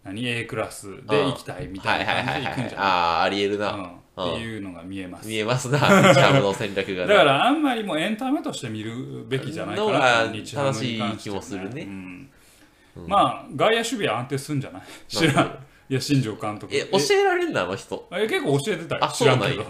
何？A クラスで行きたいみたいな感じで行くんじゃない？ああありえるな、うん。っていうのが見えます。見えますな。チャームの戦略がな。だからあんまりもうエンタメとして見るべきじゃないかな日ハムに関しては正しい気もするね。うん。まあ外野守備は安定するんじゃない？知らん。いや新庄監督。え教えられんだあの人。え結構教えてたよ。あ知らんけど。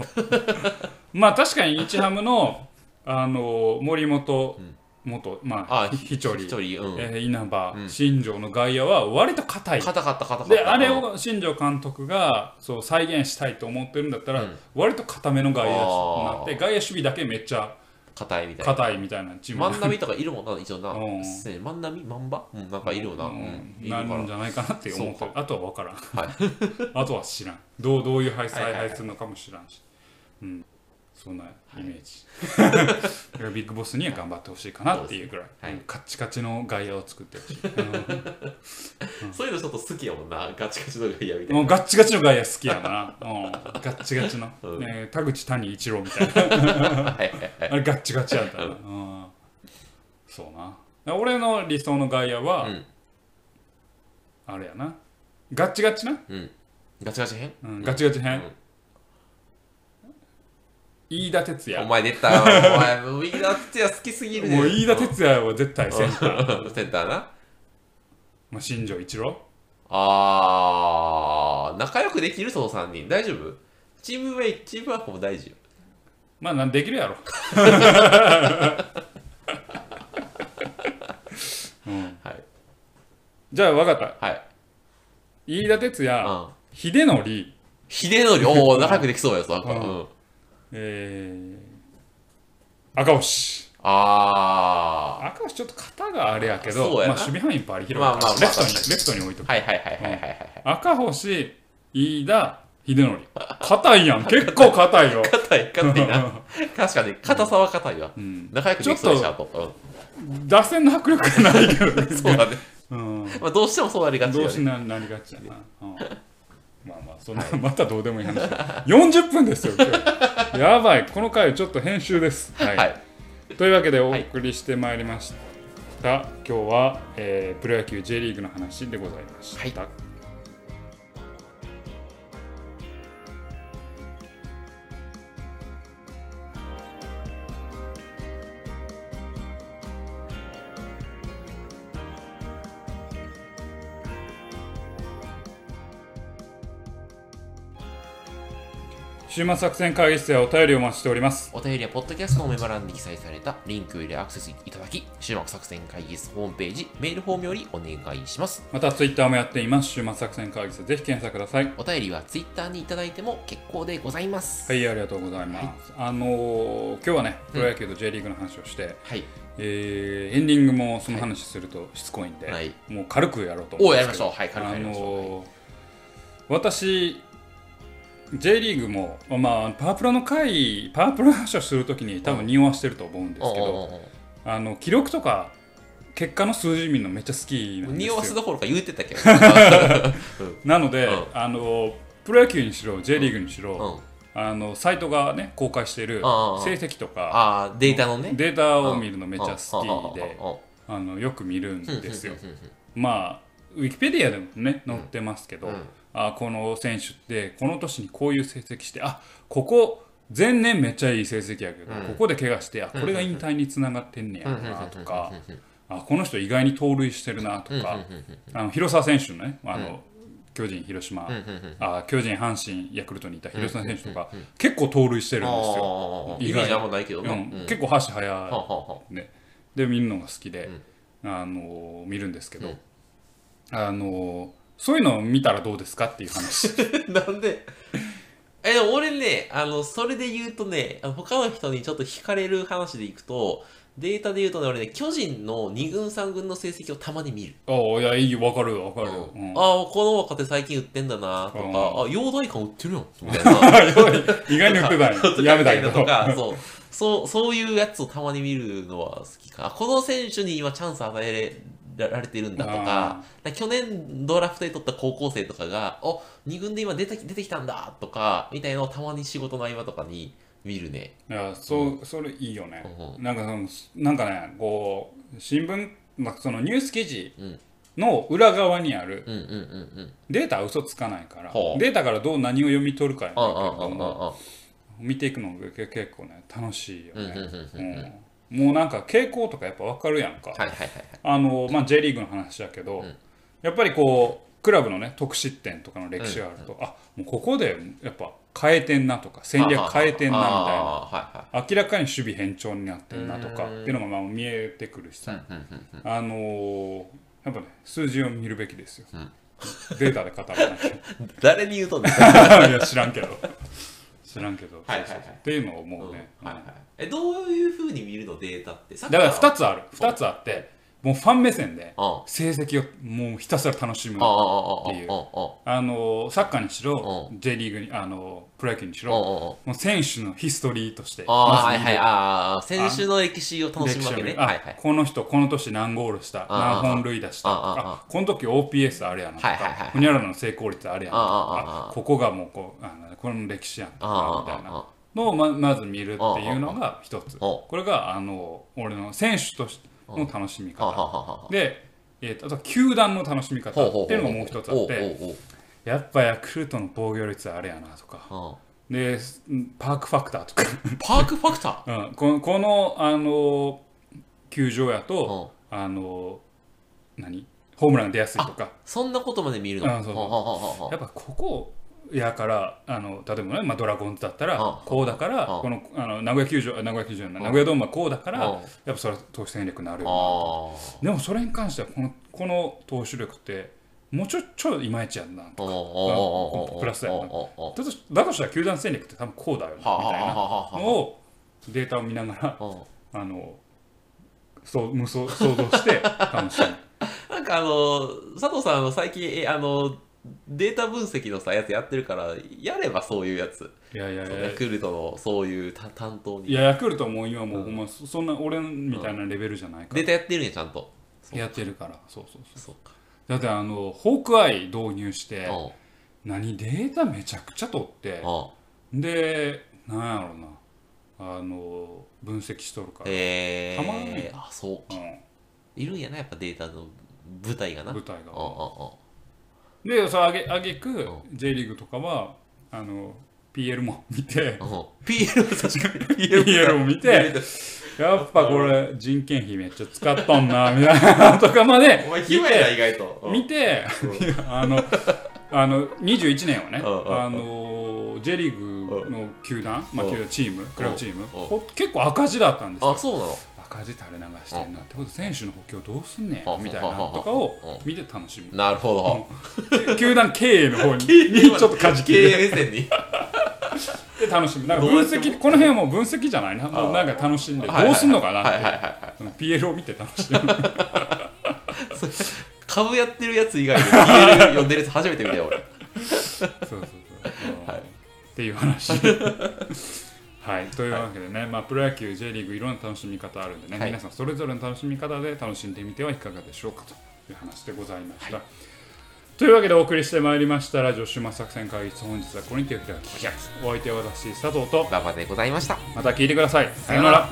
まあ確かに日ハムのあの森本元、まああひひちょり。一人うん、えー稲葉、うん。新庄の外野は割と硬い。硬かった硬かったであれを新庄監督がそう再現したいと思ってるんだったら、うん。割と硬めの外野になって外野守備だけめっちゃ硬いみたいな。硬いみたいなチーム万波とかいるもんな一応な。うん。せ万波？万波うんなんかいるよな、ううん。んいるからなるんじゃないかなって思ってそうあとは分からん。はい。あとは知らん。どうどういう配はいはいはい采配するのかも知らんし、うんそんなイメージ、だからビッグボスには頑張ってほしいかなっていうくらい、はい。うんカッチカチの外野を作ってほしい、そういうのちょっと好きやもんな。ガチガチの外野みたいな。うん。もうガッチガチの外野好きやな、うん、ガッチガチの、うん。ね、田口谷一郎みたいな。はいはいはい。あれガッチガチやったな、うん。そうな。俺の理想の外野は、うん。あれやな。ガッチガチな、うん。ガチガチ編？うん、ガチガチ編、うん飯田哲お也前出たお前もう飯田哲也好きすぎるねもう飯田哲也は絶対センター。也センターな。まあ新庄一郎。あー。仲良くできるその3人。大丈夫？チームウェイチームワークも大事よ。まあなんできるやろ、うん、はい。じゃあ分かった。はい。飯田哲也うん。秀則。秀則？おお仲良くできそうやつなんかうん。うんえー、赤星。あ赤星ちょっと肩があれやけどまあ、守備範囲いっぱいあり広いまあまあまあ。レフトにレフトに置いとく。ーはいはいはいはいはいはい赤星飯田秀則。硬いやん。結構硬いよ、硬い硬いな。確かに硬さは硬いわ。うん、仲良くできそうでと。打線の迫力がないけどね。う んそうだね。うん。まあどうしてもそうなりがちね。うしななりがちやな、うんまあまあそんな またどうでもいい話40分ですよ今日。やばい。この回ちょっと編集です。はい、はい。というわけでお送りしてまいりました、今日は、えープロ野球 J リーグの話でございました、はい週末作戦会議室ではお便りをお待ちしておりますお便りはポッドキャストのメモ欄に記載されたリンクよりアクセスいただき、終幕作戦会議室ホームページ、メールフォームよりお願いします。またツイッターもやっています週末作戦会議室ぜひ検索くださいお便りはツイッターにいただいても結構でございます。はいありがとうございます、あのー今日はねプロ野球と J リーグの話をして、はい。えーエンディングもその話するとしつこいんで、はいもう軽くやろうと思おうやりましょう。はい、軽くやりましょう。はいあのー私 J リーグも、まあ、パワープロの回パワープロの話をするときに多分匂わしてると思うんですけど、あの記録とか結果の数字見るのめっちゃ好きなんです匂わすよどころか言うてたけど。なので、うん。あのプロ野球にしろ J リーグにしろ、うん。あのサイトがね公開している成績とかああ、データのね。データを見るのめっちゃ好きでうんうんうんあのよく見るんですよ。うんうんうんまあウィキペディアでもね載ってますけど、うんあこの選手ってこの年にこういう成績してあここ前年めっちゃいい成績やけど、うん。ここで怪我してあこれが引退につながってんねやなとかあこの人意外に盗塁してるなとかあの広沢選手のねあの、巨人広島、あ巨人阪神ヤクルトにいた広島選手とか、結構盗塁してるん。ですよ、意外あーイメージあん。まないけどな、うん。うん。結構箸早い、ね、で見るのが好きで、あの見るん。ですけど、あのそういうのを見たらどうですかっていう話。あ なんで？えでも俺ねあのそれで言うとね他の人にちょっと惹かれる話でいくとデータで言うとね俺ね巨人の2軍3軍の成績をたまに見る、ああいやいいよ分かる分かる。よ、うん。ああこの若手最近売ってんだなとか、うん。あ陽大館売ってるやんみたいな意外に売ってた んややめたけどとかそう。そうそういうやつをたまに見るのは好きか。あこの選手に今チャンス与えられてるんだとか去年ドラフトで取った高校生とかがお2軍で今出てき出てきたんだとかみたいなのをたまに仕事の合間とかに見るね。いやそう、それいいよね、うなんかそのなんかねこう新聞、まあ、そのニュース記事うん。の裏側にあるうんうんうんうん。データは嘘つかないから、データからどう何を読み取るかやけどあもあ見ていくのが結結構ね楽しいようんうんうんね、うんうん。うんもうなんか傾向とかやっぱ分かるやんか、はいはいはいはい。あのまあ、J リーグの話だけど、ん。やっぱりこうクラブのね得失点とかの歴史があると、あもうここでやっぱ変えてんなとか戦略変えてんなみたいなああはいはい明らかに守備変調になってんなとかうん。っていうのがまあ見えてくるしさ、うんうんうんあのーやっぱね数字を見るべきですよ、データで語らなきゃ。誰に言うとんねん いや知らんけど。知らんけど、っていうのをもううん。ね、はいはいえどういうふうに見るのデータって？だだから2つある。2つあってもうファン目線であ成績をもうひたすら楽しむっていう。あのサッカーにしろう J リーグにあのプロ野球にしろもう選手のヒストリーとして。ああ、はいはい、ああ、選手の歴史を楽しむわけね。この人この年何ゴールしたあ何本塁打した。あこの時 OPS あれやなとかほにゃららの成功率あれやなとかあここがもうこうあのこの歴史やん。とかみたいなのをままず見るっていうのが一つ。あこれがあの俺の選手としての楽しみ方。で、えーとあとは球団の楽しみ方っていうのがもう一つあってやっぱヤクルトの防御率あれやなとか。あでパークファクターとか。パークファクター？うん、このこのあの球場やと、あの何？ホームラン出やすいとか。そんなことまで見るの？やっぱここやからあの例えばね、まあ、ドラゴンズだったらあこうだからあこのあの名古屋球場あ名古屋球場名古屋ドームはこうだからあやっぱそれは投手戦略になるよあなでもそれに関してはこのこの投手力ってもうちょちょいまいちやんなあおプラスやな。おおおだとだとしたら球団戦略って多分こうだよなみたいなのをデータを見ながらうんあのそう無想想像して楽しむ。なんかあの佐藤さん最近えあのデータ分析のさやつやってるからやればそういうやつ。いやいや。いやヤクルトのそういうた担当に。いやヤクルトも今もうそそんな俺みたいなレベルじゃないから。データやってるんやちゃんと。やってるから。そうそうそうだってあのホークアイ導入してうん。何データめちゃくちゃ取ってうん。でなんやろうな。あの分析しとるから、えたまに。ー、あそうういるんやなやっぱデータの舞台がな。ん、舞台うんうんがでそれあげあげくん。J リーグとかはあの PL も見て。PL も確かに。PL も見てやっぱこれ人件費めっちゃ使っとんなみたいな とかまでお前意外と。見てあのあの21年はねあの J リーグの球団、まあ、うん。球団チームクラブチーム結構赤字だったんですよ。あ、そうなの？赤字垂れ流してんなってこと選手の補強どうすんねうんんみたいなのとかを見て楽しむなるほど。球団経営の方に にちょっと舵切経る営目線に。で楽しむなんか分析この辺はもう分析じゃないな。もうなんか楽しんでどうすんのかなって PL を見て楽しむ 株やってるやつ以外で PL 読んでるやつ初めて見たよ俺。そうそうそう、はい。っていう話はいというわけでね、まあ、プロ野球 J リーグいろんな楽しみ方あるんでね、はい。皆さんそれぞれの楽しみ方で楽しんでみてはいかがでしょうかという話でございました、というわけでお送りしてまいりましたラジオ終末作戦会議室本日はこれにてお開きお相手は私佐藤と馬場でございました。また聞いてください。さようなら